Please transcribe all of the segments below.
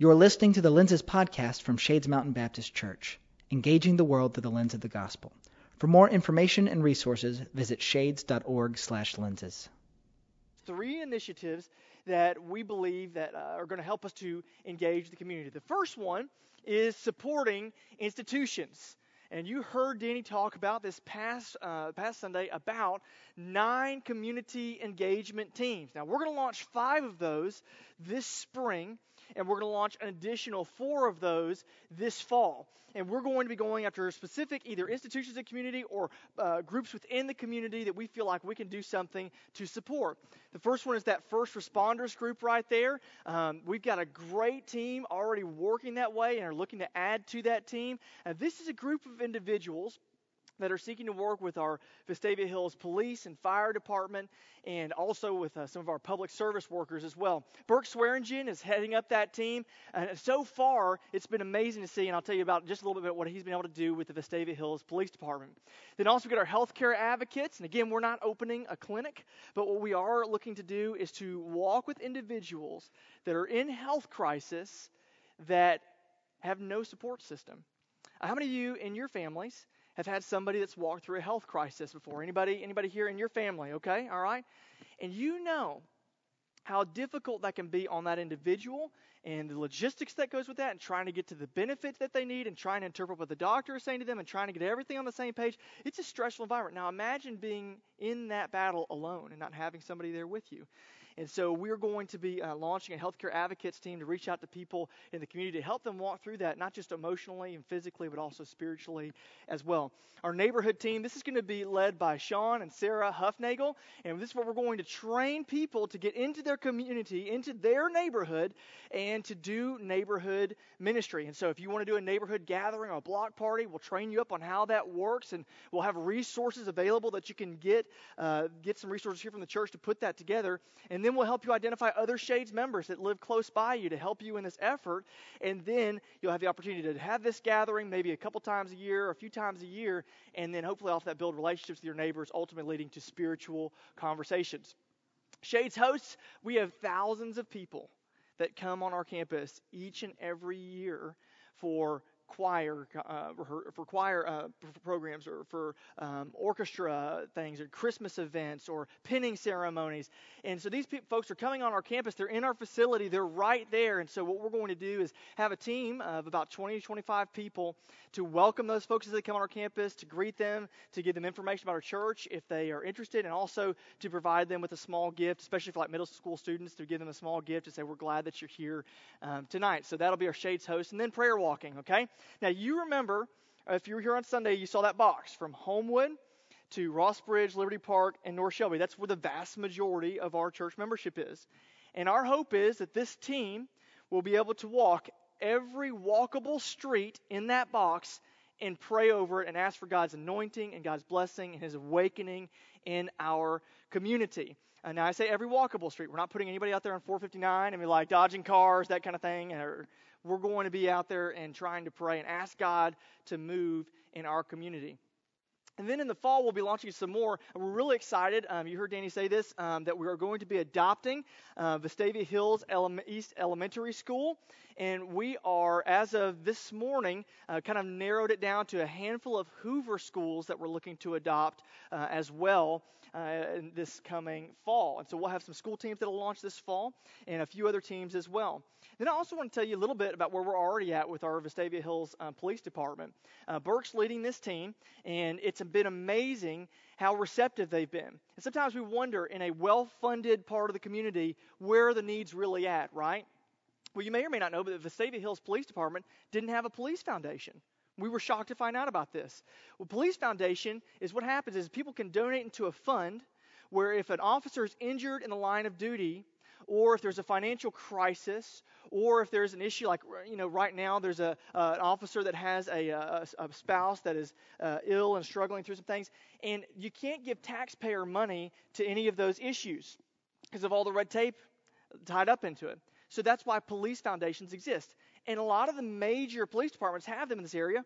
You're listening to the Lenses podcast from Shades Mountain Baptist Church, engaging the world through the lens of the gospel. For more information and resources, visit shades.org/lenses. Three initiatives that we believe that uh, are going to help us to engage the community. The first one is supporting institutions. And you heard Danny talk about this past uh, past Sunday about nine community engagement teams. Now we're going to launch five of those this spring, and we're going to launch an additional four of those this fall. And we're going to be going after specific either institutions in the community or uh, groups within the community that we feel like we can do something to support. The first one is that first responders group right there. Um, we've got a great team already working that way and are looking to add to that team. And this is a group of individuals that are seeking to work with our Vestavia Hills Police and Fire Department and also with uh, some of our public service workers as well. Burke Swearingen is heading up that team. And so far, it's been amazing to see, and I'll tell you about just a little bit about what he's been able to do with the Vestavia Hills Police Department. Then also we got our healthcare advocates. And again, we're not opening a clinic, but what we are looking to do is to walk with individuals that are in health crisis that have no support system. How many of you in your families have had somebody that's walked through a health crisis before. Anybody anybody here in your family, okay? All right? And you know how difficult that can be on that individual and the logistics that goes with that and trying to get to the benefits that they need and trying to interpret what the doctor is saying to them and trying to get everything on the same page. It's a stressful environment. Now imagine being in that battle alone and not having somebody there with you. And so we're going to be uh, launching a healthcare advocates team to reach out to people in the community to help them walk through that, not just emotionally and physically, but also spiritually as well. Our neighborhood team, this is going to be led by Sean and Sarah Huffnagel. And this is where we're going to train people to get into their community, into their neighborhood, and to do neighborhood ministry. And so if you want to do a neighborhood gathering or a block party, we'll train you up on how that works. And we'll have resources available that you can get, uh, get some resources here from the church to put that together. And then then we'll help you identify other Shades members that live close by you to help you in this effort. And then you'll have the opportunity to have this gathering maybe a couple times a year or a few times a year. And then hopefully off that build relationships with your neighbors, ultimately leading to spiritual conversations. Shades hosts, we have thousands of people that come on our campus each and every year for choir uh, for choir uh, programs or for um, orchestra things or Christmas events or pinning ceremonies. And so these pe- folks are coming on our campus. They're in our facility. They're right there. And so what we're going to do is have a team of about 20 to 25 people to welcome those folks as they come on our campus, to greet them, to give them information about our church if they are interested, and also to provide them with a small gift, especially for like middle school students, to give them a small gift to say we're glad that you're here um, tonight. So that'll be our Shades host, and then prayer walking. Okay. Now, you remember, uh, if you were here on Sunday, you saw that box from Homewood to Ross Bridge, Liberty Park, and North Shelby. That's where the vast majority of our church membership is. And our hope is that this team will be able to walk every walkable street in that box and pray over it and ask for God's anointing and God's blessing and His awakening in our community. And now I say every walkable street. We're not putting anybody out there on 459 and be like dodging cars, that kind of thing, or we're going to be out there and trying to pray and ask God to move in our community. And then in the fall, we'll be launching some more. We're really excited. Um, you heard Danny say this um, that we are going to be adopting uh, Vestavia Hills Ele- East Elementary School. And we are, as of this morning, uh, kind of narrowed it down to a handful of Hoover schools that we're looking to adopt uh, as well uh, this coming fall. And so we'll have some school teams that will launch this fall and a few other teams as well. Then I also want to tell you a little bit about where we're already at with our Vestavia Hills uh, Police Department. Uh, Burke's leading this team, and it's been amazing how receptive they've been. And sometimes we wonder in a well funded part of the community where the needs really at, right? Well, you may or may not know, but the Vestavia Hills Police Department didn't have a police foundation. We were shocked to find out about this. Well, Police Foundation is what happens is people can donate into a fund where if an officer is injured in the line of duty, or if there's a financial crisis, or if there's an issue like you know right now there's a uh, an officer that has a, a, a spouse that is uh, ill and struggling through some things, and you can't give taxpayer money to any of those issues because of all the red tape tied up into it. So that's why police foundations exist, and a lot of the major police departments have them in this area.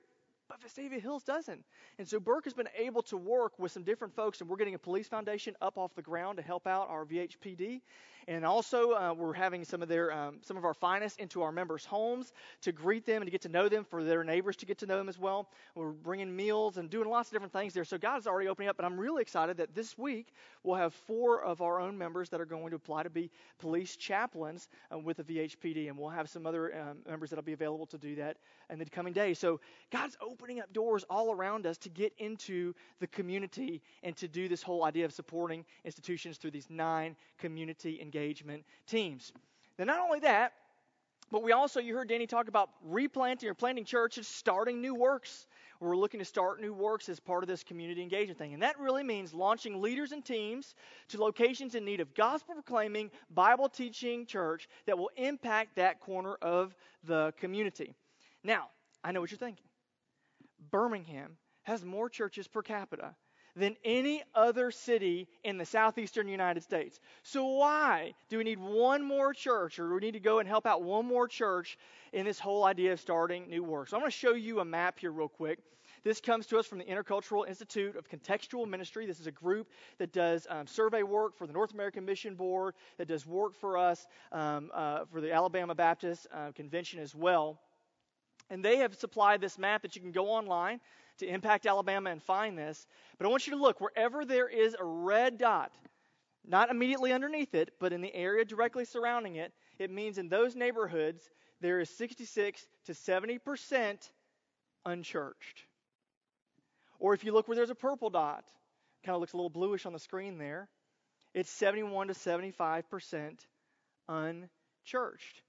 But Vestavia Hills doesn't. And so Burke has been able to work with some different folks, and we're getting a police foundation up off the ground to help out our VHPD. And also, uh, we're having some of their um, some of our finest into our members' homes to greet them and to get to know them, for their neighbors to get to know them as well. We're bringing meals and doing lots of different things there. So God's already opening up, but I'm really excited that this week we'll have four of our own members that are going to apply to be police chaplains uh, with the VHPD, and we'll have some other um, members that'll be available to do that in the coming days. So God's opening up doors all around us to get into the community and to do this whole idea of supporting institutions through these nine community engagement teams. Now, not only that, but we also, you heard Danny talk about replanting or planting churches, starting new works. We're looking to start new works as part of this community engagement thing. And that really means launching leaders and teams to locations in need of gospel proclaiming, Bible teaching church that will impact that corner of the community. Now, I know what you're thinking. Birmingham has more churches per capita than any other city in the southeastern United States. So, why do we need one more church or do we need to go and help out one more church in this whole idea of starting new work? So, I'm going to show you a map here, real quick. This comes to us from the Intercultural Institute of Contextual Ministry. This is a group that does um, survey work for the North American Mission Board, that does work for us um, uh, for the Alabama Baptist uh, Convention as well. And they have supplied this map that you can go online to Impact Alabama and find this. But I want you to look wherever there is a red dot, not immediately underneath it, but in the area directly surrounding it, it means in those neighborhoods there is 66 to 70% unchurched. Or if you look where there's a purple dot, kind of looks a little bluish on the screen there, it's 71 to 75% unchurched.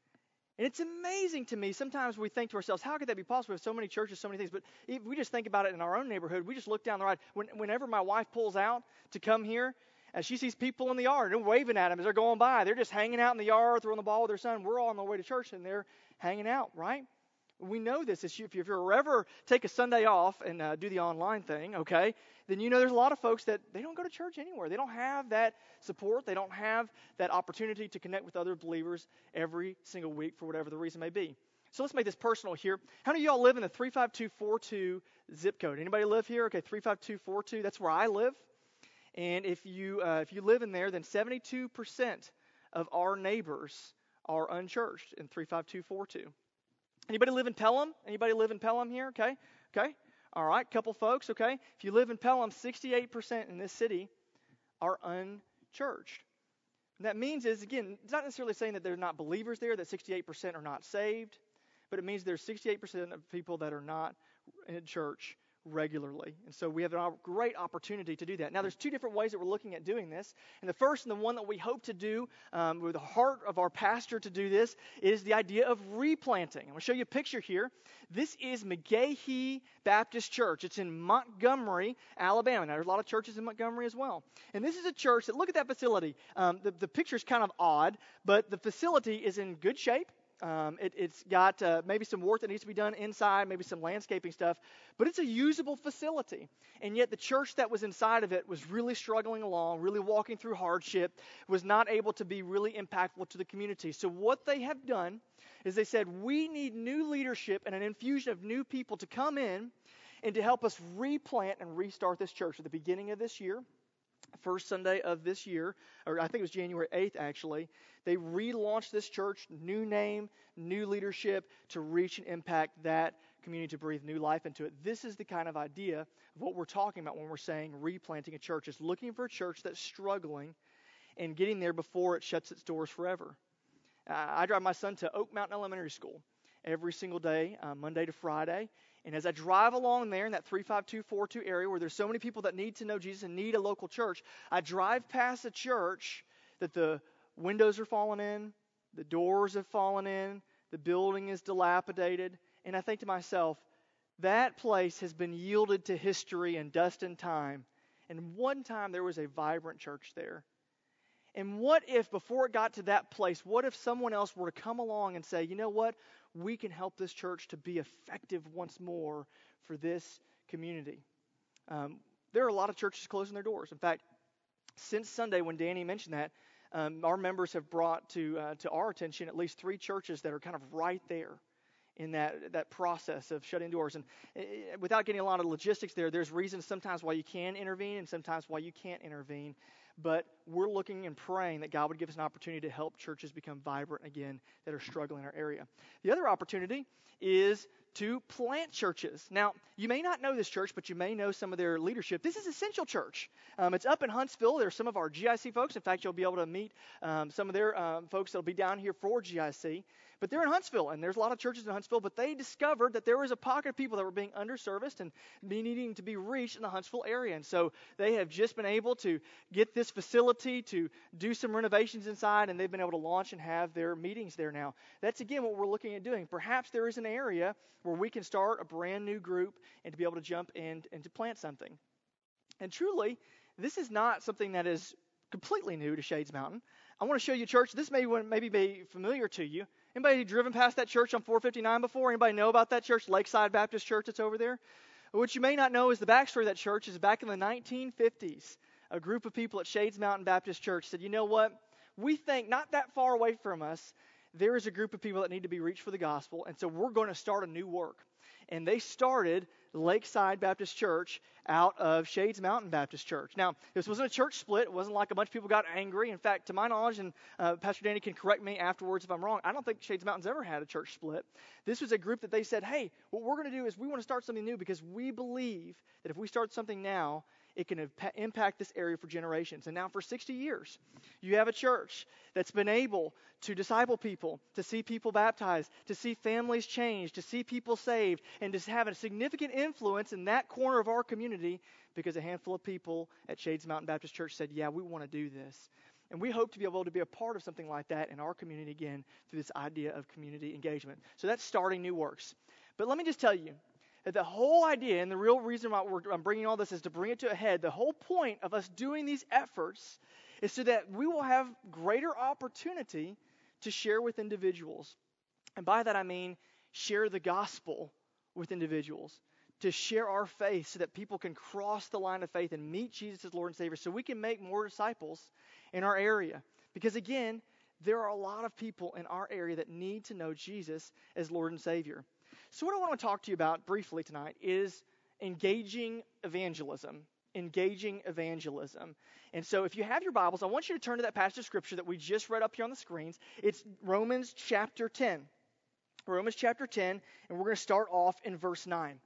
And it's amazing to me. Sometimes we think to ourselves, how could that be possible? We have so many churches, so many things. But if we just think about it in our own neighborhood, we just look down the road. When, whenever my wife pulls out to come here, and she sees people in the yard and waving at them as they're going by, they're just hanging out in the yard, throwing the ball with their son. We're all on the way to church, and they're hanging out, right? We know this. If you ever take a Sunday off and uh, do the online thing, okay, then you know there's a lot of folks that they don't go to church anywhere. They don't have that support. They don't have that opportunity to connect with other believers every single week for whatever the reason may be. So let's make this personal here. How many of y'all live in the 35242 zip code? Anybody live here? Okay, 35242. That's where I live. And if you uh, if you live in there, then 72% of our neighbors are unchurched in 35242. Anybody live in Pelham? Anybody live in Pelham here? Okay. Okay. All right. Couple folks. Okay. If you live in Pelham, 68% in this city are unchurched. And that means is again, it's not necessarily saying that they're not believers there, that 68% are not saved, but it means there's 68% of people that are not in church regularly. And so we have a great opportunity to do that. Now, there's two different ways that we're looking at doing this. And the first and the one that we hope to do um, with the heart of our pastor to do this is the idea of replanting. I'm going to show you a picture here. This is McGehee Baptist Church. It's in Montgomery, Alabama. Now, there's a lot of churches in Montgomery as well. And this is a church that, look at that facility. Um, the, the picture is kind of odd, but the facility is in good shape. Um, it, has got uh, maybe some work that needs to be done inside, maybe some landscaping stuff, but it's a usable facility. And yet, the church that was inside of it was really struggling along, really walking through hardship, was not able to be really impactful to the community. So, what they have done is they said, We need new leadership and an infusion of new people to come in and to help us replant and restart this church at the beginning of this year first Sunday of this year, or I think it was January 8th actually, they relaunched this church, new name, new leadership to reach and impact that community to breathe new life into it. This is the kind of idea of what we're talking about when we're saying replanting a church is looking for a church that's struggling and getting there before it shuts its doors forever. Uh, I drive my son to Oak Mountain Elementary School every single day, uh, Monday to Friday. And as I drive along there in that 35242 area where there's so many people that need to know Jesus and need a local church, I drive past a church that the windows are falling in, the doors have fallen in, the building is dilapidated, and I think to myself, that place has been yielded to history and dust and time. And one time there was a vibrant church there. And what if, before it got to that place, what if someone else were to come along and say, you know what? We can help this church to be effective once more for this community. Um, there are a lot of churches closing their doors. In fact, since Sunday, when Danny mentioned that, um, our members have brought to uh, to our attention at least three churches that are kind of right there. in that, that process of shutting doors. And uh, without getting a lot of logistics there, there's reasons sometimes why you can intervene and sometimes why you can't intervene. But we're looking and praying that God would give us an opportunity to help churches become vibrant again that are struggling in our area. The other opportunity is to plant churches. Now, you may not know this church, but you may know some of their leadership. This is Essential Church. Um, it's up in Huntsville. There's some of our GIC folks. In fact, you'll be able to meet um, some of their um, folks that'll be down here for GIC. But they're in Huntsville, and there's a lot of churches in Huntsville, but they discovered that there was a pocket of people that were being underserviced and needing to be reached in the Huntsville area. And so they have just been able to get this facility to do some renovations inside, and they've been able to launch and have their meetings there now. That's, again, what we're looking at doing. Perhaps there is an area where we can start a brand new group and to be able to jump in and to plant something. And truly, this is not something that is completely new to Shades Mountain. I want to show you, a church. This may maybe be familiar to you. Anybody driven past that church on 459 before? Anybody know about that church, Lakeside Baptist Church that's over there? What you may not know is the backstory of that church is back in the 1950s, a group of people at Shades Mountain Baptist Church said, you know what? We think not that far away from us, there is a group of people that need to be reached for the gospel, and so we're going to start a new work. And they started Lakeside Baptist Church out of Shades Mountain Baptist Church. Now, this wasn't a church split. It wasn't like a bunch of people got angry. In fact, to my knowledge, and uh, Pastor Danny can correct me afterwards if I'm wrong, I don't think Shades Mountain's ever had a church split. This was a group that they said, hey, what we're going to do is we want to start something new because we believe that if we start something now, it can impact this area for generations. And now, for 60 years, you have a church that's been able to disciple people, to see people baptized, to see families changed, to see people saved, and to have a significant influence in that corner of our community because a handful of people at Shades Mountain Baptist Church said, Yeah, we want to do this. And we hope to be able to be a part of something like that in our community again through this idea of community engagement. So that's starting new works. But let me just tell you, that the whole idea and the real reason why I'm bringing all this is to bring it to a head. The whole point of us doing these efforts is so that we will have greater opportunity to share with individuals. And by that I mean share the gospel with individuals, to share our faith so that people can cross the line of faith and meet Jesus as Lord and Savior so we can make more disciples in our area. Because again, there are a lot of people in our area that need to know Jesus as Lord and Savior. So, what I want to talk to you about briefly tonight is engaging evangelism. Engaging evangelism. And so, if you have your Bibles, I want you to turn to that passage of Scripture that we just read up here on the screens. It's Romans chapter 10. Romans chapter 10, and we're going to start off in verse 9.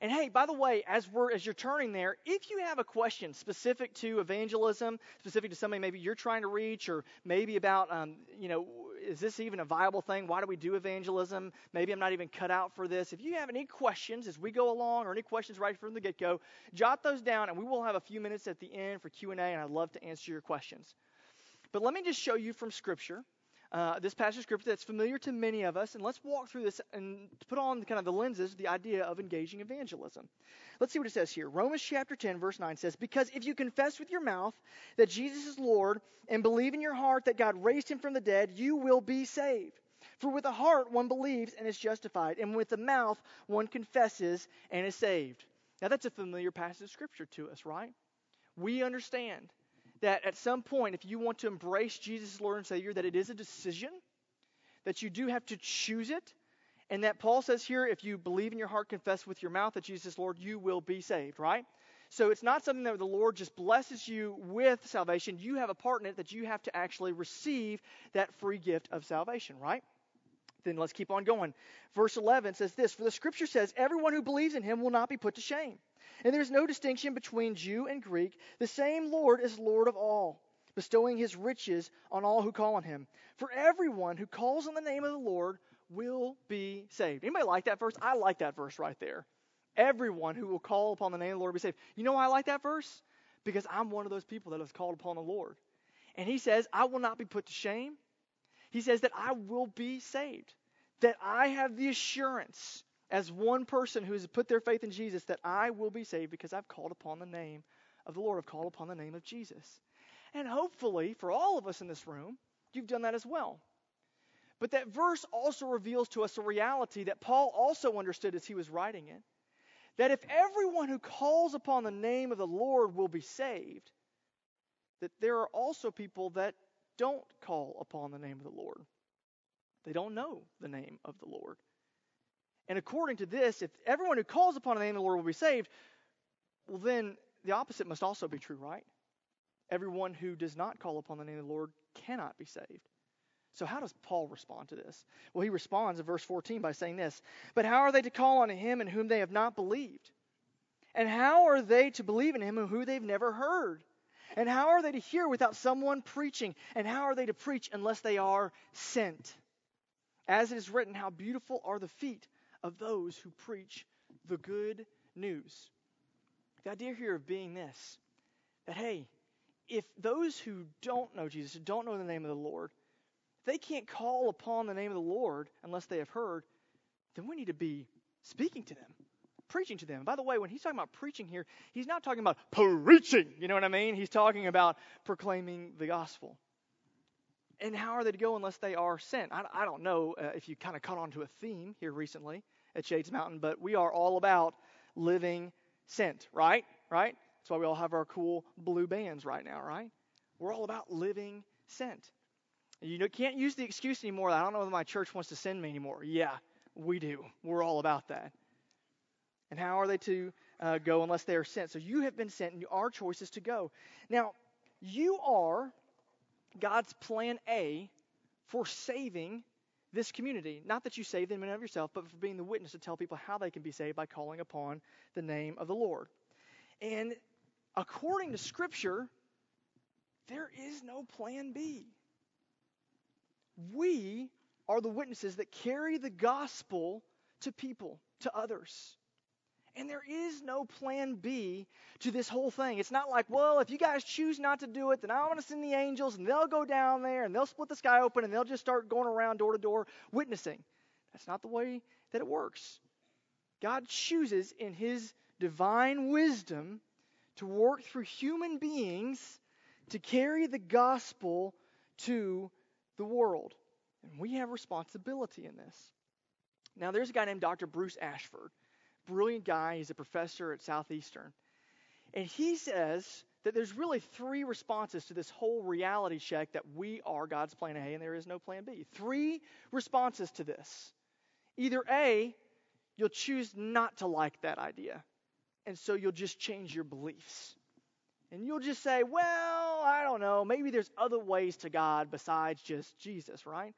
And hey, by the way, as we're as you're turning there, if you have a question specific to evangelism, specific to somebody maybe you're trying to reach, or maybe about um, you know is this even a viable thing? Why do we do evangelism? Maybe I'm not even cut out for this. If you have any questions as we go along or any questions right from the get-go, jot those down and we will have a few minutes at the end for Q&A and I'd love to answer your questions. But let me just show you from scripture uh, this passage of scripture that's familiar to many of us, and let's walk through this and put on kind of the lenses the idea of engaging evangelism. Let's see what it says here. Romans chapter 10, verse 9 says, Because if you confess with your mouth that Jesus is Lord and believe in your heart that God raised him from the dead, you will be saved. For with the heart one believes and is justified, and with the mouth one confesses and is saved. Now that's a familiar passage of scripture to us, right? We understand that at some point, if you want to embrace Jesus as Lord and Savior, that it is a decision, that you do have to choose it, and that Paul says here, if you believe in your heart, confess with your mouth that Jesus is Lord, you will be saved, right? So it's not something that the Lord just blesses you with salvation. You have a part in it that you have to actually receive that free gift of salvation, right? Then let's keep on going. Verse 11 says this For the scripture says, Everyone who believes in him will not be put to shame. And there's no distinction between Jew and Greek. The same Lord is Lord of all, bestowing his riches on all who call on him. For everyone who calls on the name of the Lord will be saved. Anybody like that verse? I like that verse right there. Everyone who will call upon the name of the Lord will be saved. You know why I like that verse? Because I'm one of those people that has called upon the Lord. And he says, I will not be put to shame. He says that I will be saved. That I have the assurance as one person who has put their faith in Jesus that I will be saved because I've called upon the name of the Lord. I've called upon the name of Jesus. And hopefully, for all of us in this room, you've done that as well. But that verse also reveals to us a reality that Paul also understood as he was writing it that if everyone who calls upon the name of the Lord will be saved, that there are also people that don't call upon the name of the Lord. They don't know the name of the Lord. And according to this, if everyone who calls upon the name of the Lord will be saved, well, then the opposite must also be true, right? Everyone who does not call upon the name of the Lord cannot be saved. So, how does Paul respond to this? Well, he responds in verse 14 by saying this But how are they to call on him in whom they have not believed? And how are they to believe in him who they've never heard? And how are they to hear without someone preaching? And how are they to preach unless they are sent? As it is written, How beautiful are the feet of those who preach the good news. The idea here of being this that, hey, if those who don't know Jesus, who don't know the name of the Lord, they can't call upon the name of the Lord unless they have heard, then we need to be speaking to them, preaching to them. By the way, when he's talking about preaching here, he's not talking about preaching, you know what I mean? He's talking about proclaiming the gospel. And how are they to go unless they are sent? I, I don't know uh, if you kind of caught on to a theme here recently at Shades Mountain, but we are all about living sent, right? Right? That's why we all have our cool blue bands right now, right? We're all about living sent. You can't use the excuse anymore. That I don't know whether my church wants to send me anymore. Yeah, we do. We're all about that. And how are they to uh, go unless they are sent? So you have been sent, and our choice is to go. Now, you are God's plan A for saving this community. Not that you save them in and of yourself, but for being the witness to tell people how they can be saved by calling upon the name of the Lord. And according to Scripture, there is no plan B. We are the witnesses that carry the gospel to people, to others. And there is no plan B to this whole thing. It's not like, well, if you guys choose not to do it, then I'm going to send the angels and they'll go down there and they'll split the sky open and they'll just start going around door to door witnessing. That's not the way that it works. God chooses in his divine wisdom to work through human beings to carry the gospel to the world. And we have responsibility in this. Now, there's a guy named Dr. Bruce Ashford brilliant guy. He's a professor at Southeastern. And he says that there's really three responses to this whole reality check that we are God's plan A and there is no plan B. Three responses to this. Either A, you'll choose not to like that idea, and so you'll just change your beliefs. And you'll just say, well, I don't know, maybe there's other ways to God besides just Jesus, right?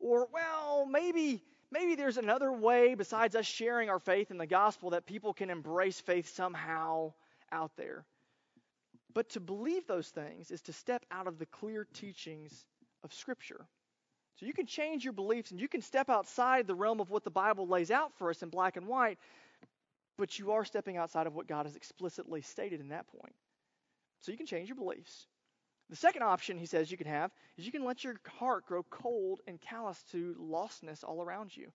Or, well, maybe maybe there's another way besides us sharing our faith in the gospel that people can embrace faith somehow out there. But to believe those things is to step out of the clear teachings of Scripture. So you can change your beliefs and you can step outside the realm of what the Bible lays out for us in black and white, but you are stepping outside of what God has explicitly stated in that point. So you can change your beliefs. The second option, he says, you can have is you can let your heart grow cold and callous to lostness all around you.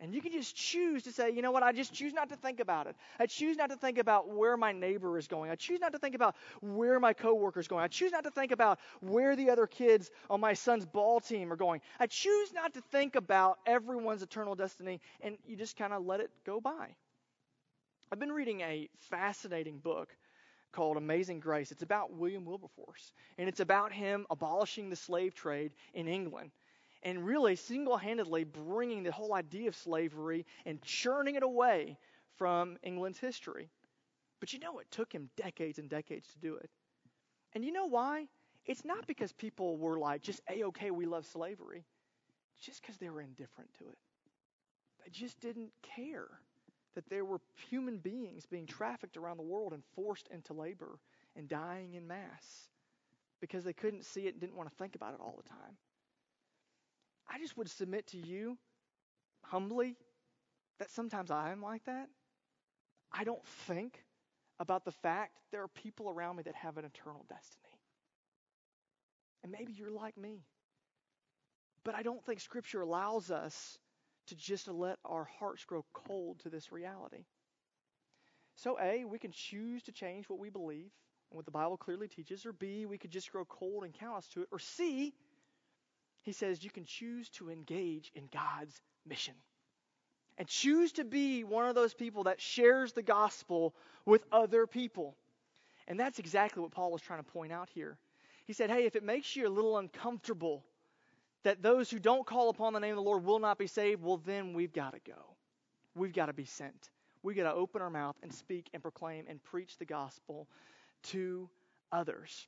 And you can just choose to say, you know what, I just choose not to think about it. I choose not to think about where my neighbor is going. I choose not to think about where my coworker is going. I choose not to think about where the other kids on my son's ball team are going. I choose not to think about everyone's eternal destiny, and you just kind of let it go by. I've been reading a fascinating book called Amazing Grace. It's about William Wilberforce, and it's about him abolishing the slave trade in England and really single handedly bringing the whole idea of slavery and churning it away from England's history. But you know, it took him decades and decades to do it. And you know why? It's not because people were like, just A OK, we love slavery. Just because they were indifferent to it. They just didn't care that there were human beings being trafficked around the world and forced into labor and dying in mass because they couldn't see it and didn't want to think about it all the time. I just would submit to you humbly that sometimes I am like that. I don't think about the fact there are people around me that have an eternal destiny. And maybe you're like me. But I don't think Scripture allows us to just let our hearts grow cold to this reality. So, A, we can choose to change what we believe and what the Bible clearly teaches, or B, we could just grow cold and callous to it, or C, he says you can choose to engage in God's mission and choose to be one of those people that shares the gospel with other people. And that's exactly what Paul was trying to point out here. He said, hey, if it makes you a little uncomfortable that those who don't call upon the name of the Lord will not be saved, well, then we've got to go. we've got to be sent. We've got to open our mouth and speak and proclaim and preach the gospel to others.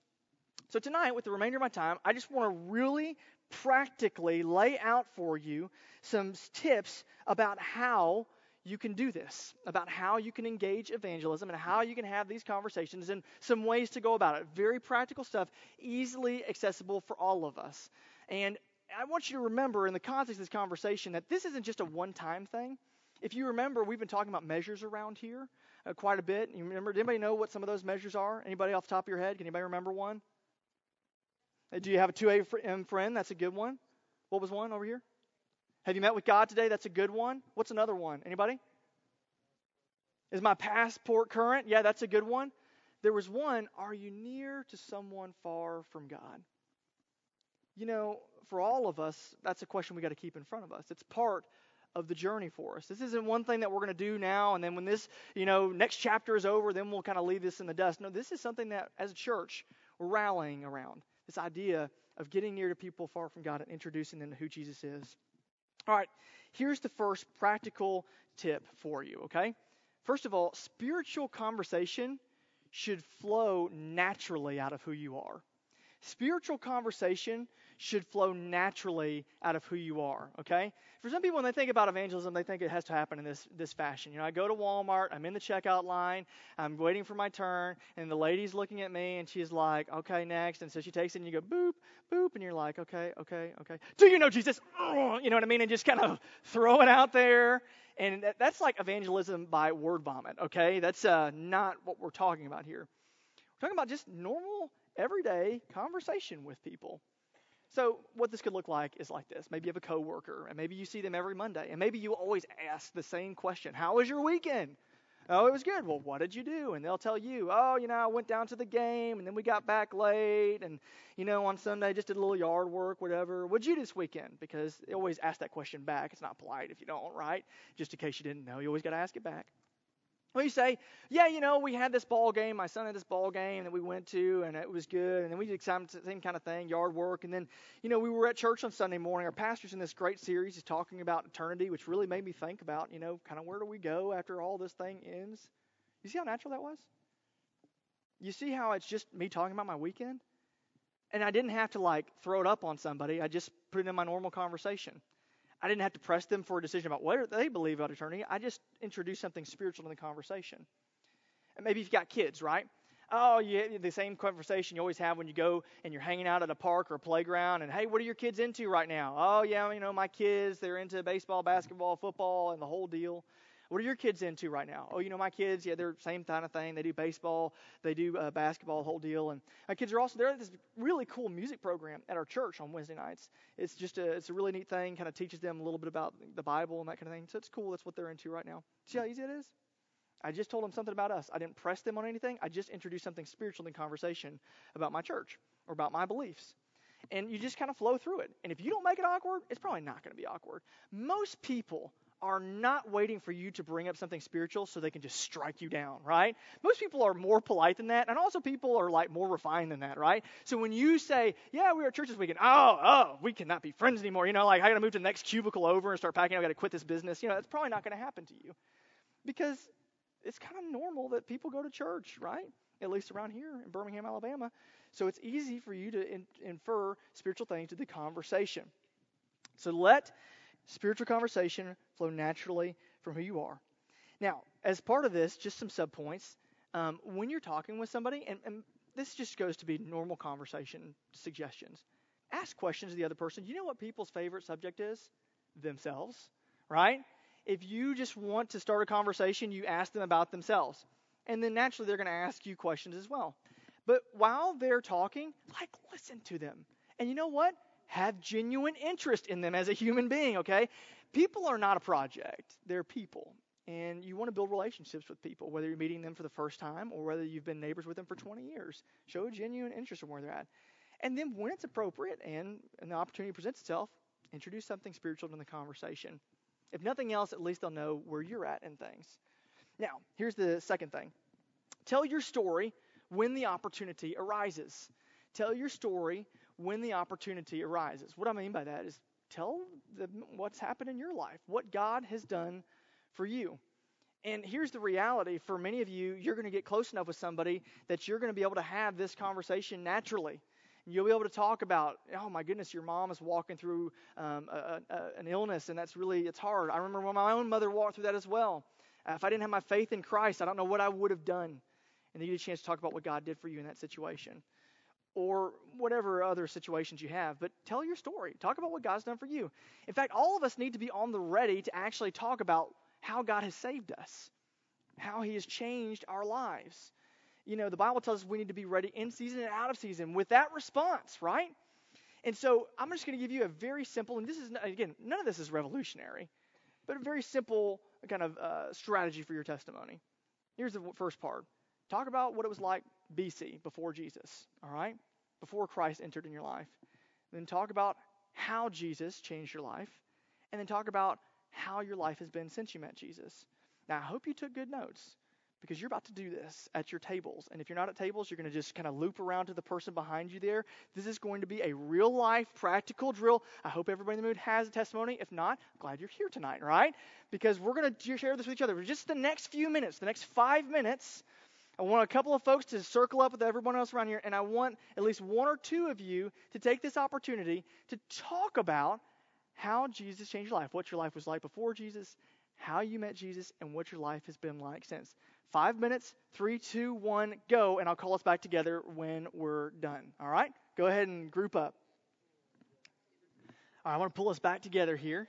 So, tonight, with the remainder of my time, I just want to really practically lay out for you some tips about how you can do this, about how you can engage evangelism and how you can have these conversations and some ways to go about it. Very practical stuff, easily accessible for all of us. And I want you to remember in the context of this conversation that this isn't just a one time thing. If you remember, we've been talking about measures around here uh, quite a bit. You remember, Did anybody know what some of those measures are? Anybody off the top of your head? Can anybody remember one? Do you have a 2A friend? That's a good one. What was one over here? Have you met with God today? That's a good one. What's another one? Anybody? Is my passport current? Yeah, that's a good one. There was one, are you near to someone far from God? You know, for all of us, that's a question we got to keep in front of us. It's part of the journey for us. This isn't one thing that we're going to do now and then when this, you know, next chapter is over, then we'll kind of leave this in the dust. No, this is something that as a church we're rallying around. This idea of getting near to people far from God and introducing them to who Jesus is. All right, here's the first practical tip for you, okay? First of all, spiritual conversation should flow naturally out of who you are. Spiritual conversation should flow naturally out of who you are, okay? For some people, when they think about evangelism, they think it has to happen in this, this fashion. You know, I go to Walmart, I'm in the checkout line, I'm waiting for my turn, and the lady's looking at me, and she's like, okay, next. And so she takes it, and you go, boop, boop, and you're like, okay, okay, okay. Do you know Jesus? You know what I mean? And just kind of throw it out there. And that's like evangelism by word vomit, okay? That's uh, not what we're talking about here. We're talking about just normal, everyday conversation with people. So, what this could look like is like this. Maybe you have a coworker, and maybe you see them every Monday, and maybe you always ask the same question How was your weekend? Oh, it was good. Well, what did you do? And they'll tell you, oh, you know, I went down to the game, and then we got back late, and, you know, on Sunday just did a little yard work, whatever. What'd you do this weekend? Because they always ask that question back. It's not polite if you don't, right? Just in case you didn't know, you always got to ask it back. Well, you say, yeah, you know, we had this ball game. My son had this ball game that we went to, and it was good. And then we did some same kind of thing, yard work. And then, you know, we were at church on Sunday morning. Our pastor's in this great series. He's talking about eternity, which really made me think about, you know, kind of where do we go after all this thing ends? You see how natural that was? You see how it's just me talking about my weekend? And I didn't have to like throw it up on somebody. I just put it in my normal conversation. I didn't have to press them for a decision about what they believe about eternity. I just introduced something spiritual in the conversation. And maybe you've got kids, right? Oh, yeah, the same conversation you always have when you go and you're hanging out at a park or a playground. And hey, what are your kids into right now? Oh, yeah, you know, my kids, they're into baseball, basketball, football, and the whole deal. What are your kids into right now? Oh, you know, my kids, yeah, they're same kind of thing. They do baseball, they do uh, basketball, whole deal. And my kids are also they're at this really cool music program at our church on Wednesday nights. It's just a it's a really neat thing. Kind of teaches them a little bit about the Bible and that kind of thing. So it's cool. That's what they're into right now. See how easy it is? I just told them something about us. I didn't press them on anything. I just introduced something spiritual in conversation about my church or about my beliefs. And you just kind of flow through it. And if you don't make it awkward, it's probably not going to be awkward. Most people are not waiting for you to bring up something spiritual so they can just strike you down, right? Most people are more polite than that, and also people are like more refined than that, right? So when you say, "Yeah, we were at church this weekend," oh, oh, we cannot be friends anymore. You know, like I got to move to the next cubicle over and start packing. I got to quit this business. You know, that's probably not going to happen to you because it's kind of normal that people go to church, right? At least around here in Birmingham, Alabama. So it's easy for you to in- infer spiritual things to the conversation. So let spiritual conversation flow naturally from who you are. Now, as part of this, just some subpoints. Um, when you're talking with somebody, and, and this just goes to be normal conversation suggestions, ask questions of the other person. You know what people's favorite subject is? Themselves, right? If you just want to start a conversation, you ask them about themselves. And then naturally, they're going to ask you questions as well. But while they're talking, like, listen to them. And you know what? Have genuine interest in them as a human being, okay? People are not a project, they're people. And you want to build relationships with people, whether you're meeting them for the first time or whether you've been neighbors with them for 20 years. Show a genuine interest in where they're at. And then when it's appropriate and, and the opportunity presents itself, introduce something spiritual to the conversation. If nothing else, at least they'll know where you're at in things. Now, here's the second thing tell your story when the opportunity arises. Tell your story when the opportunity arises. What I mean by that is tell them what's happened in your life, what God has done for you. And here's the reality for many of you, you're going to get close enough with somebody that you're going to be able to have this conversation naturally. And You'll be able to talk about, oh my goodness, your mom is walking through um, a, a, an illness, and that's really it's hard. I remember when my own mother walked through that as well. Uh, if I didn't have my faith in Christ, I don't know what I would have done. And then you get a chance to talk about what God did for you in that situation, or whatever other situations you have. But tell your story. Talk about what God's done for you. In fact, all of us need to be on the ready to actually talk about how God has saved us, how He has changed our lives you know, the Bible tells us we need to be ready in season and out of season with that response, right? And so I'm just going to give you a very simple, and this is, again, none of this is revolutionary, but a very simple kind of uh, strategy for your testimony. Here's the first part talk about what it was like BC, before Jesus, all right? Before Christ entered in your life. Then talk about how Jesus changed your life. And then talk about how your life has been since you met Jesus. Now, I hope you took good notes because you're about to do this at your tables. And if you're not at tables, you're going to just kind of loop around to the person behind you there. This is going to be a real life, practical drill. I hope everybody in the mood has a testimony. If not, glad you're here tonight, right? Because we're going to share this with each other for just the next few minutes, the next five minutes. I want a couple of folks to circle up with everyone else around here, and I want at least one or two of you to take this opportunity to talk about how Jesus changed your life, what your life was like before Jesus, how you met Jesus, and what your life has been like since. Five minutes, three, two, one, go, and I'll call us back together when we're done. All right? Go ahead and group up. All right, I want to pull us back together here.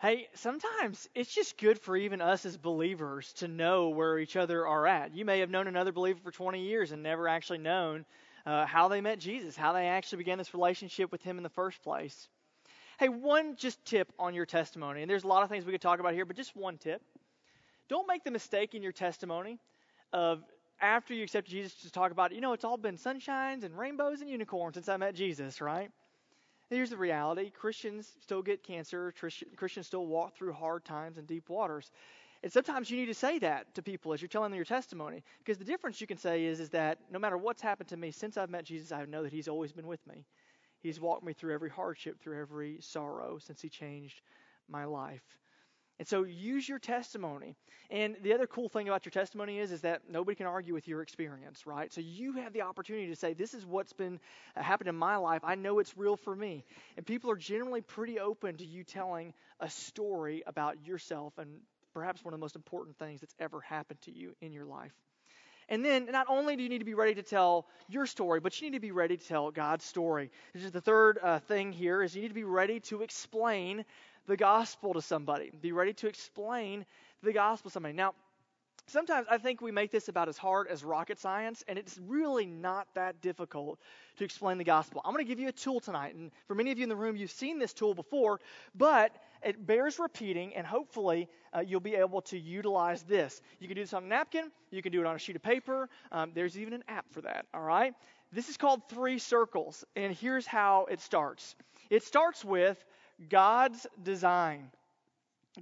Hey, sometimes it's just good for even us as believers to know where each other are at. You may have known another believer for 20 years and never actually known uh, how they met Jesus, how they actually began this relationship with Him in the first place. Hey, one just tip on your testimony, and there's a lot of things we could talk about here, but just one tip. Don't make the mistake in your testimony of after you accept Jesus to talk about, you know, it's all been sunshines and rainbows and unicorns since I met Jesus, right? Here's the reality Christians still get cancer, Christians still walk through hard times and deep waters. And sometimes you need to say that to people as you're telling them your testimony. Because the difference you can say is, is that no matter what's happened to me since I've met Jesus, I know that He's always been with me. He's walked me through every hardship, through every sorrow since He changed my life. And so use your testimony. And the other cool thing about your testimony is is that nobody can argue with your experience, right? So you have the opportunity to say this is what's been uh, happened in my life. I know it's real for me. And people are generally pretty open to you telling a story about yourself and perhaps one of the most important things that's ever happened to you in your life. And then not only do you need to be ready to tell your story, but you need to be ready to tell God's story. This is the third uh, thing here is you need to be ready to explain the gospel to somebody. Be ready to explain the gospel to somebody. Now, sometimes I think we make this about as hard as rocket science, and it's really not that difficult to explain the gospel. I'm going to give you a tool tonight, and for many of you in the room, you've seen this tool before, but it bears repeating, and hopefully uh, you'll be able to utilize this. You can do this on a napkin, you can do it on a sheet of paper. Um, there's even an app for that, all right? This is called Three Circles, and here's how it starts. It starts with God's design.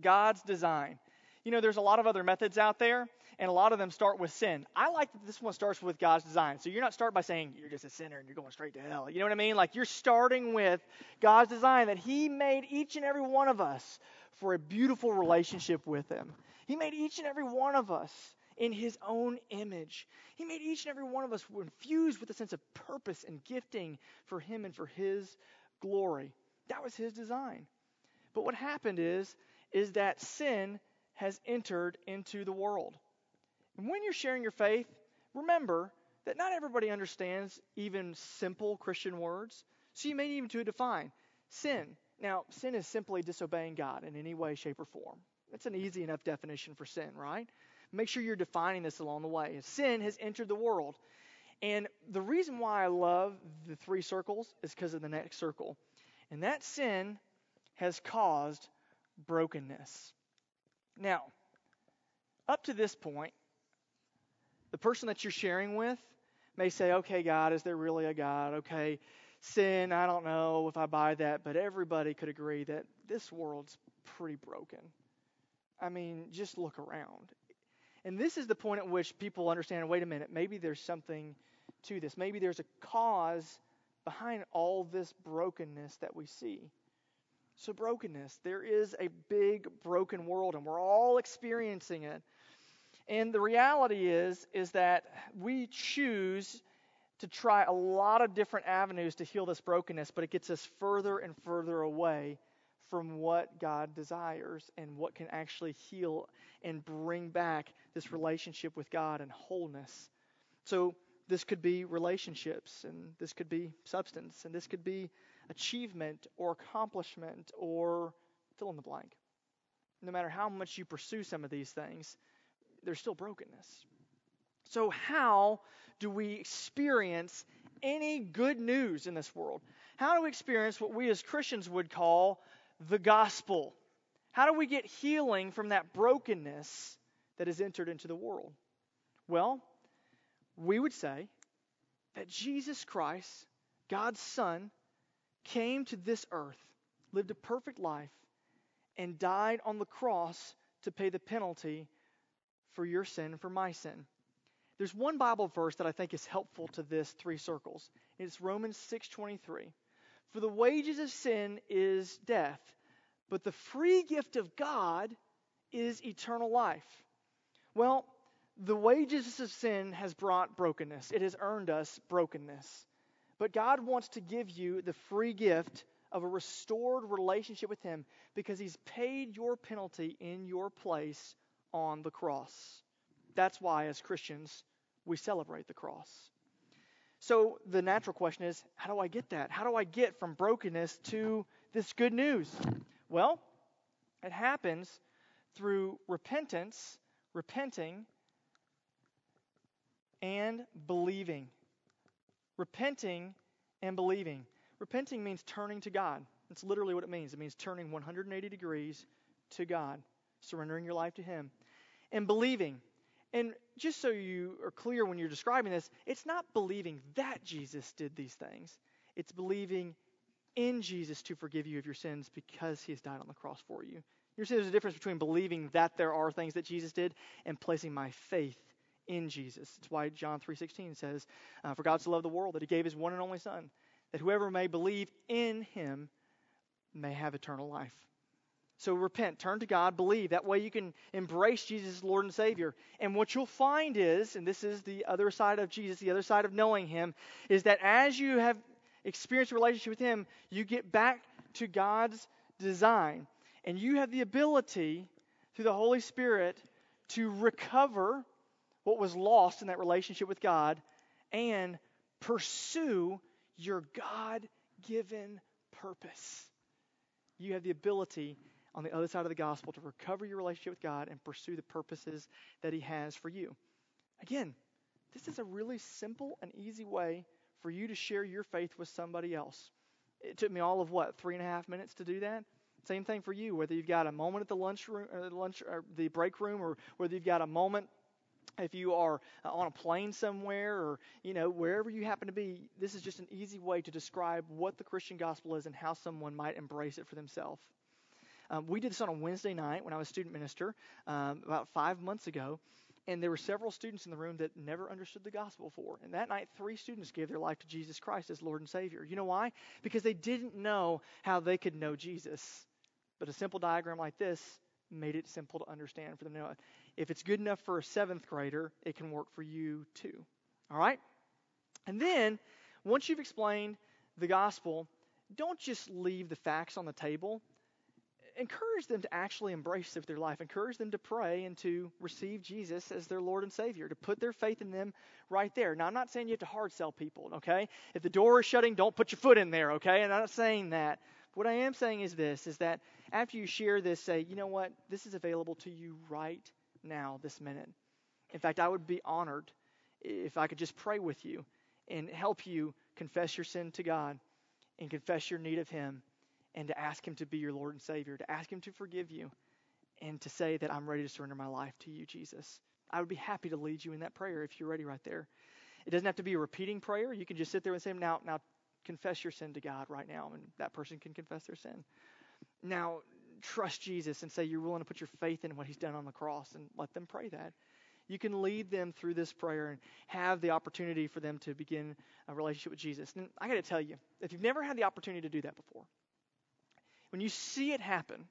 God's design. You know, there's a lot of other methods out there, and a lot of them start with sin. I like that this one starts with God's design. So you're not start by saying you're just a sinner and you're going straight to hell. You know what I mean? Like you're starting with God's design that He made each and every one of us for a beautiful relationship with Him. He made each and every one of us in His own image. He made each and every one of us infused with a sense of purpose and gifting for Him and for His glory. That was his design. But what happened is is that sin has entered into the world. And when you're sharing your faith, remember that not everybody understands even simple Christian words. So you may need to define sin. Now, sin is simply disobeying God in any way, shape, or form. That's an easy enough definition for sin, right? Make sure you're defining this along the way. Sin has entered the world. And the reason why I love the three circles is because of the next circle. And that sin has caused brokenness. Now, up to this point, the person that you're sharing with may say, okay, God, is there really a God? Okay, sin, I don't know if I buy that, but everybody could agree that this world's pretty broken. I mean, just look around. And this is the point at which people understand wait a minute, maybe there's something to this. Maybe there's a cause behind all this brokenness that we see. So, brokenness. There is a big broken world, and we're all experiencing it. And the reality is, is that we choose to try a lot of different avenues to heal this brokenness, but it gets us further and further away from what God desires and what can actually heal and bring back this relationship with God and wholeness. So, this could be relationships, and this could be substance, and this could be achievement or accomplishment or fill in the blank. No matter how much you pursue some of these things, there's still brokenness. So, how do we experience any good news in this world? How do we experience what we as Christians would call the gospel? How do we get healing from that brokenness that has entered into the world? Well, we would say that Jesus Christ, God's Son, came to this earth, lived a perfect life, and died on the cross to pay the penalty for your sin and for my sin. There's one Bible verse that I think is helpful to this three circles. It's Romans 6:23. For the wages of sin is death, but the free gift of God is eternal life. Well, the wages of sin has brought brokenness. It has earned us brokenness. But God wants to give you the free gift of a restored relationship with Him because He's paid your penalty in your place on the cross. That's why, as Christians, we celebrate the cross. So the natural question is how do I get that? How do I get from brokenness to this good news? Well, it happens through repentance, repenting, and believing. Repenting and believing. Repenting means turning to God. That's literally what it means. It means turning 180 degrees to God, surrendering your life to Him. And believing. And just so you are clear when you're describing this, it's not believing that Jesus did these things, it's believing in Jesus to forgive you of your sins because He has died on the cross for you. You see, there's a difference between believing that there are things that Jesus did and placing my faith in Jesus. It's why John 3:16 says, uh, "For God so loved the world that He gave His one and only Son, that whoever may believe in Him may have eternal life." So repent, turn to God, believe. That way you can embrace Jesus as Lord and Savior. And what you'll find is, and this is the other side of Jesus, the other side of knowing Him, is that as you have experienced a relationship with Him, you get back to God's design. And you have the ability, through the Holy Spirit, to recover what was lost in that relationship with God and pursue your God given purpose. You have the ability on the other side of the gospel to recover your relationship with God and pursue the purposes that He has for you. Again, this is a really simple and easy way for you to share your faith with somebody else. It took me all of what, three and a half minutes to do that? Same thing for you, whether you've got a moment at the lunch room, or the lunch, or the break room, or whether you've got a moment if you are uh, on a plane somewhere or you know wherever you happen to be this is just an easy way to describe what the christian gospel is and how someone might embrace it for themselves. Um, we did this on a wednesday night when i was student minister um, about five months ago and there were several students in the room that never understood the gospel before. And that night three students gave their life to jesus christ as lord and savior. You know why? Because they didn't know how they could know jesus. But a simple diagram like this made it simple to understand for them to know if it's good enough for a seventh grader, it can work for you too. All right? And then, once you've explained the gospel, don't just leave the facts on the table. Encourage them to actually embrace it with their life. Encourage them to pray and to receive Jesus as their Lord and Savior, to put their faith in them right there. Now, I'm not saying you have to hard sell people, okay? If the door is shutting, don't put your foot in there, okay? And I'm not saying that. What I am saying is this, is that after you share this, say, you know what? This is available to you right now, this minute. In fact, I would be honored if I could just pray with you and help you confess your sin to God and confess your need of Him and to ask Him to be your Lord and Savior, to ask Him to forgive you and to say that I'm ready to surrender my life to you, Jesus. I would be happy to lead you in that prayer if you're ready right there. It doesn't have to be a repeating prayer. You can just sit there and say, now, now confess your sin to God right now, and that person can confess their sin. Now, trust Jesus and say you're willing to put your faith in what he's done on the cross and let them pray that. You can lead them through this prayer and have the opportunity for them to begin a relationship with Jesus. And I got to tell you, if you've never had the opportunity to do that before, when you see it happen,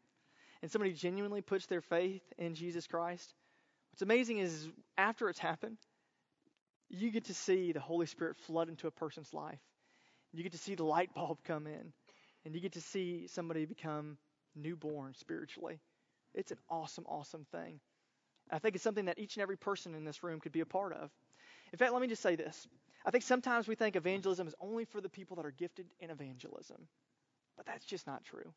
and somebody genuinely puts their faith in Jesus Christ, what's amazing is after it's happened, you get to see the Holy Spirit flood into a person's life. You get to see the light bulb come in, and you get to see somebody become newborn spiritually. It's an awesome, awesome thing. I think it's something that each and every person in this room could be a part of. In fact, let me just say this. I think sometimes we think evangelism is only for the people that are gifted in evangelism, but that's just not true.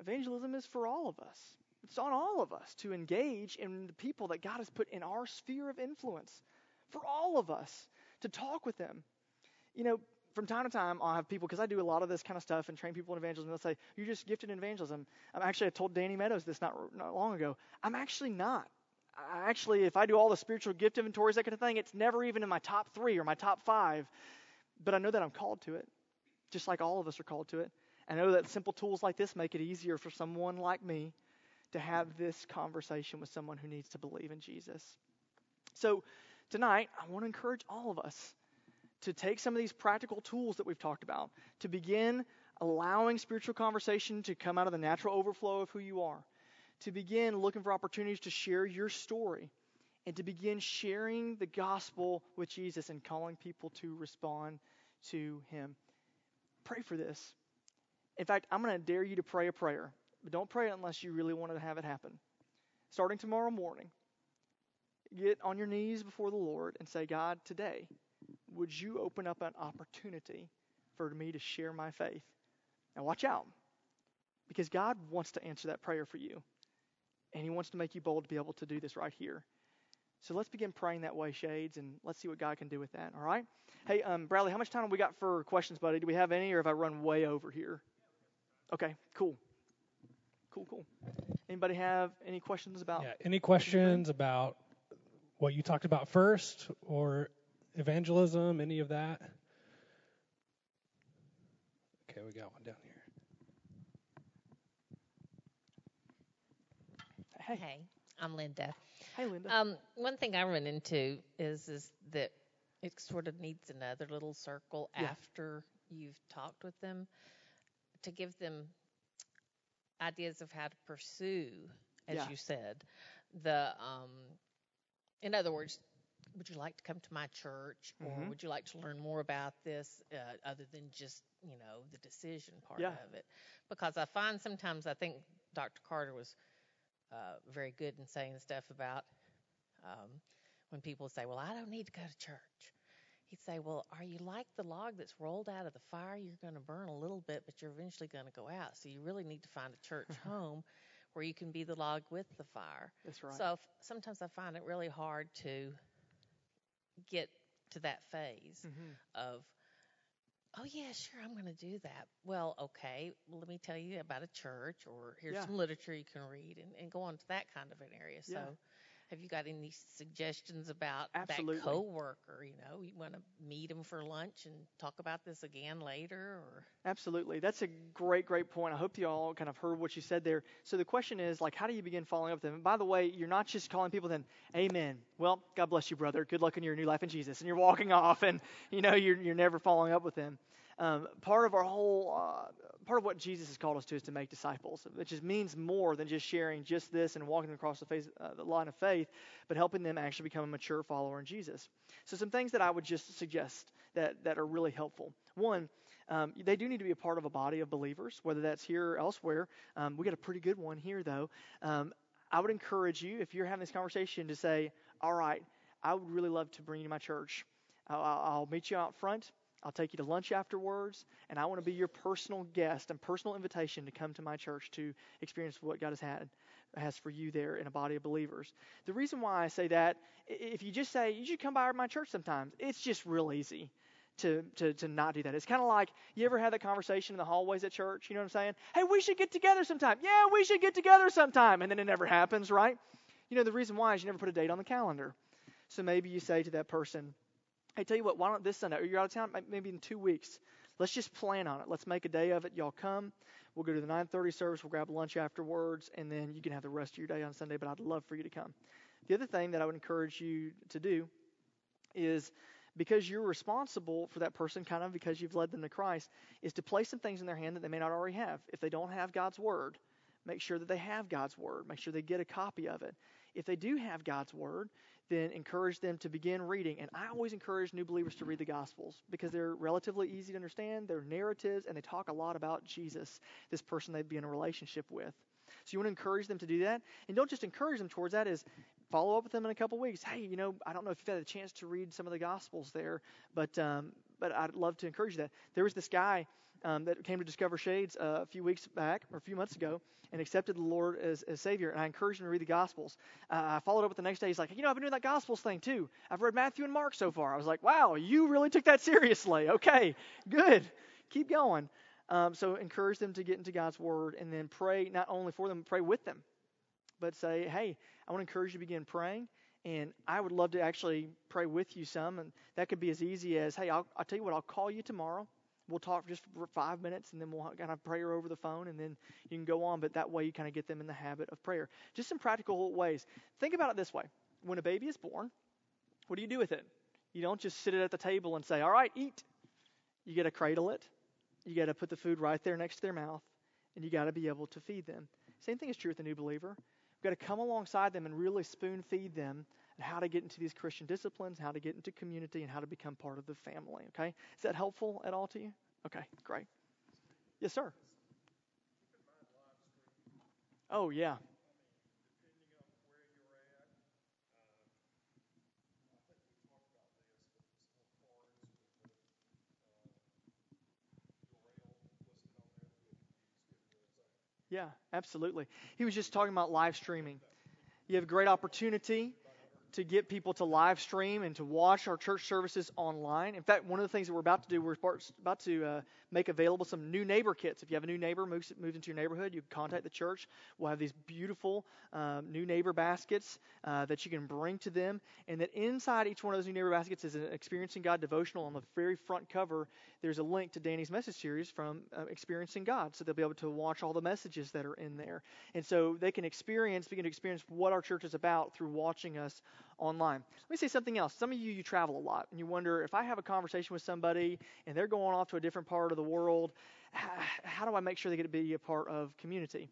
Evangelism is for all of us. It's on all of us to engage in the people that God has put in our sphere of influence. For all of us to talk with them. You know, from time to time, I'll have people, because I do a lot of this kind of stuff and train people in evangelism, they'll say, You're just gifted in evangelism. I'm actually, I told Danny Meadows this not, not long ago. I'm actually not. I actually, if I do all the spiritual gift inventories, that kind of thing, it's never even in my top three or my top five. But I know that I'm called to it, just like all of us are called to it. I know that simple tools like this make it easier for someone like me to have this conversation with someone who needs to believe in Jesus. So, tonight, I want to encourage all of us to take some of these practical tools that we've talked about to begin allowing spiritual conversation to come out of the natural overflow of who you are, to begin looking for opportunities to share your story, and to begin sharing the gospel with Jesus and calling people to respond to him. Pray for this. In fact, I'm going to dare you to pray a prayer, but don't pray it unless you really want to have it happen. Starting tomorrow morning, get on your knees before the Lord and say, God, today, would you open up an opportunity for me to share my faith? Now, watch out, because God wants to answer that prayer for you, and He wants to make you bold to be able to do this right here. So let's begin praying that way, Shades, and let's see what God can do with that. All right? Hey, um, Bradley, how much time have we got for questions, buddy? Do we have any, or have I run way over here? Okay, cool. Cool, cool. Anybody have any questions about? Yeah, any questions about what you talked about first or evangelism, any of that? Okay, we got one down here. Hey, Hey, I'm Linda. hey, Linda. Um, one thing I run into is is that it sort of needs another little circle Yeah. after you've talked with them to give them ideas of how to pursue, as Yeah. you said, the um, in other words, would you like to come to my church or Mhm. would you like to learn more about this uh, other than just you know the decision part Yeah. of it because i find sometimes i think dr carter was uh, very good in saying stuff about um, when people say well i don't need to go to church he'd say well are you like the log that's rolled out of the fire you're going to burn a little bit but you're eventually going to go out so you really need to find a church home where you can be the log with the fire That's right. so f- sometimes I find it really hard to get to that phase Mhm. of, oh yeah, sure, I'm going to do that. Well, okay, well, let me tell you about a church, or here's Yeah. some literature you can read, and, and go on to that kind of an area. So, have you got any suggestions about Absolutely. that coworker? You know, you want to meet them for lunch and talk about this again later, or Absolutely. That's a great, great point. I hope you all kind of heard what you said there. So the question is, like, how do you begin following up with them? And by the way, you're not just calling people then, Amen. Well, God bless you, brother. Good luck in your new life in Jesus. And you're walking off, and you know you're you're never following up with them. Um, part of our whole, uh, part of what Jesus has called us to is to make disciples, which just means more than just sharing just this and walking them across the, face, uh, the line of faith, but helping them actually become a mature follower in Jesus. So some things that I would just suggest that that are really helpful. One, um, they do need to be a part of a body of believers, whether that's here or elsewhere. Um, we got a pretty good one here, though. Um, I would encourage you, if you're having this conversation, to say, "All right, I would really love to bring you to my church. I'll, I'll I'll meet you out front. I'll take you to lunch afterwards, and I want to be your personal guest and personal invitation to come to my church to experience what God has had has for you there in a body of believers. The reason why I say that, if you just say you should come by my church sometimes, it's just real easy to to to not do that. It's kind of like you ever had that conversation in the hallways at church. You know what I'm saying? Hey, we should get together sometime. Yeah, we should get together sometime, and then it never happens, right? You know the reason why is you never put a date on the calendar. So maybe you say to that person, Hey, tell you what, why don't this Sunday, or you're out of town, maybe in two weeks, let's just plan on it. Let's make a day of it. Y'all come. We'll go to the 9:30 service. We'll grab lunch afterwards, and then you can have the rest of your day on Sunday. But I'd love for you to come. The other thing that I would encourage you to do is because you're responsible for that person, kind of because you've led them to Christ, is to place some things in their hand that they may not already have. If they don't have God's Word, make sure that they have God's Word. Make sure they get a copy of it. If they do have God's Word, then encourage them to begin reading. And I always encourage new believers to read the Gospels because they're relatively easy to understand, they're narratives, and they talk a lot about Jesus, this person they'd be in a relationship with. So you want to encourage them to do that. And don't just encourage them towards that, is follow up with them in a couple weeks. Hey, you know, I don't know if you've had a chance to read some of the Gospels there, but um, but I'd love to encourage you that. There was this guy um, that came to Discover Shades uh, a few weeks back or a few months ago and accepted the Lord as, as Savior, and I encouraged him to read the Gospels. Uh, I followed up with the next day. He's like, you know, I've been doing that Gospels thing too. I've read Matthew and Mark so far. I was like, wow, you really took that seriously. Okay, good. Keep going. Um, so encourage them to get into God's Word and then pray not only for them, pray with them. But say, hey, I want to encourage you to begin praying. And I would love to actually pray with you some. And that could be as easy as, hey, I'll, I'll tell you what, I'll call you tomorrow. We'll talk just for five minutes and then we'll kind of prayer over the phone and then you can go on. But that way you kind of get them in the habit of prayer. Just some practical ways. Think about it this way when a baby is born, what do you do with it? You don't just sit it at the table and say, all right, eat. You got to cradle it you got to put the food right there next to their mouth, and you got to be able to feed them. Same thing is true with the new believer. We've got to come alongside them and really spoon feed them and how to get into these Christian disciplines, how to get into community, and how to become part of the family. Okay? Is that helpful at all to you? Okay, great. Yes, sir. Oh, yeah. Yeah, absolutely. He was just talking about live streaming. You have a great opportunity to get people to live stream and to watch our church services online. In fact, one of the things that we're about to do, we're about to uh, make available some new neighbor kits. If you have a new neighbor moves, moves into your neighborhood, you contact the church. We'll have these beautiful um, new neighbor baskets uh, that you can bring to them. And that inside each one of those new neighbor baskets is an Experiencing God devotional. On the very front cover, there's a link to Danny's message series from uh, Experiencing God. So they'll be able to watch all the messages that are in there. And so they can experience, begin to experience what our church is about through watching us online. Let me say something else. Some of you, you travel a lot, and you wonder if I have a conversation with somebody and they're going off to a different part of the world, how do I make sure they get to be a part of community?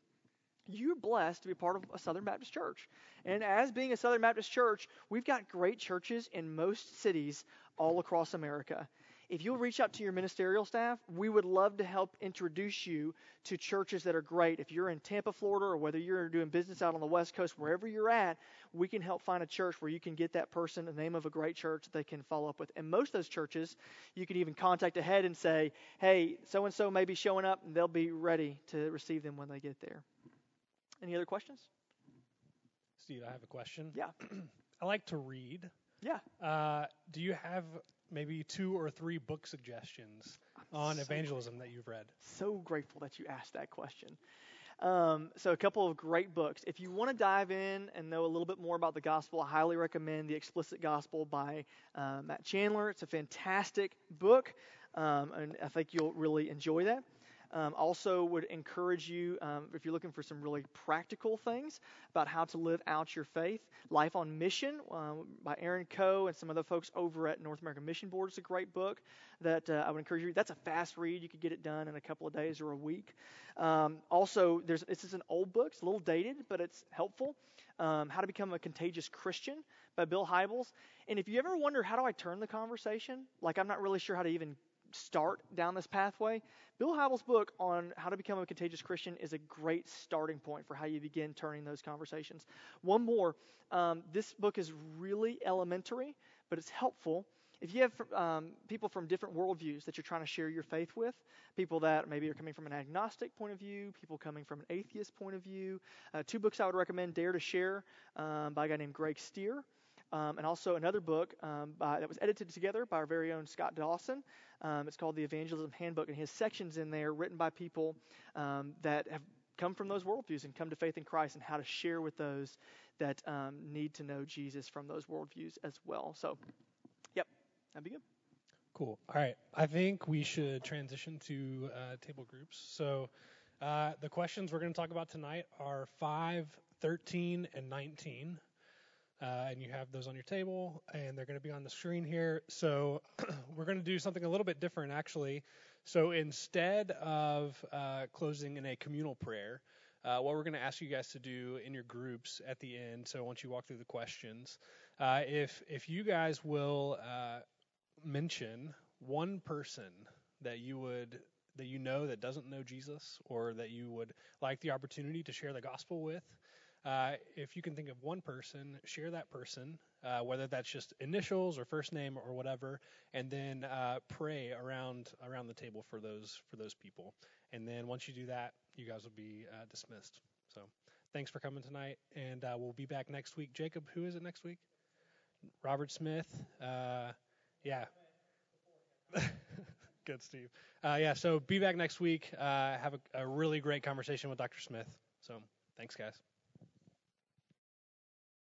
You're blessed to be part of a Southern Baptist church. And as being a Southern Baptist church, we've got great churches in most cities all across America if you'll reach out to your ministerial staff, we would love to help introduce you to churches that are great. If you're in Tampa, Florida, or whether you're doing business out on the West Coast, wherever you're at, we can help find a church where you can get that person the name of a great church that they can follow up with. And most of those churches, you can even contact ahead and say, hey, so and so may be showing up, and they'll be ready to receive them when they get there. Any other questions? Steve, I have a question. Yeah. I like to read. Yeah. Uh, do you have maybe two or three book suggestions on so evangelism that you've read? So grateful that you asked that question. Um, so, a couple of great books. If you want to dive in and know a little bit more about the gospel, I highly recommend The Explicit Gospel by uh, Matt Chandler. It's a fantastic book, um, and I think you'll really enjoy that. Um, also, would encourage you um, if you're looking for some really practical things about how to live out your faith. Life on Mission um, by Aaron Coe and some other folks over at North American Mission Board is a great book that uh, I would encourage you. That's a fast read; you could get it done in a couple of days or a week. Um, also, there's this is an old book; it's a little dated, but it's helpful. Um, how to Become a Contagious Christian by Bill Hybels. And if you ever wonder how do I turn the conversation, like I'm not really sure how to even start down this pathway, Bill Hybels' book on how to become a contagious Christian is a great starting point for how you begin turning those conversations. One more um, this book is really elementary, but it's helpful. If you have um, people from different worldviews that you're trying to share your faith with, people that maybe are coming from an agnostic point of view, people coming from an atheist point of view, uh, two books I would recommend Dare to Share um, by a guy named Greg Stier um, and also another book um, by, that was edited together by our very own Scott Dawson. Um, it's called The Evangelism Handbook, and his sections in there written by people um, that have come from those worldviews and come to faith in Christ, and how to share with those that um, need to know Jesus from those worldviews as well. So, yep, that'd be good. Cool. All right. I think we should transition to uh, table groups. So, uh, the questions we're going to talk about tonight are 5, 13, and 19. Uh, and you have those on your table, and they're going to be on the screen here. So we're going to do something a little bit different, actually. So instead of uh, closing in a communal prayer, uh, what we're going to ask you guys to do in your groups at the end. So once you walk through the questions, uh, if if you guys will uh, mention one person that you would that you know that doesn't know Jesus or that you would like the opportunity to share the gospel with, uh, if you can think of one person, share that person, uh, whether that's just initials or first name or whatever, and then uh, pray around around the table for those for those people. And then once you do that, you guys will be uh, dismissed. So thanks for coming tonight, and uh, we'll be back next week. Jacob, who is it next week? Robert Smith. Yeah. Good, Steve. yeah, so be back next week. have a, a really great conversation with Dr. Smith. So thanks, guys.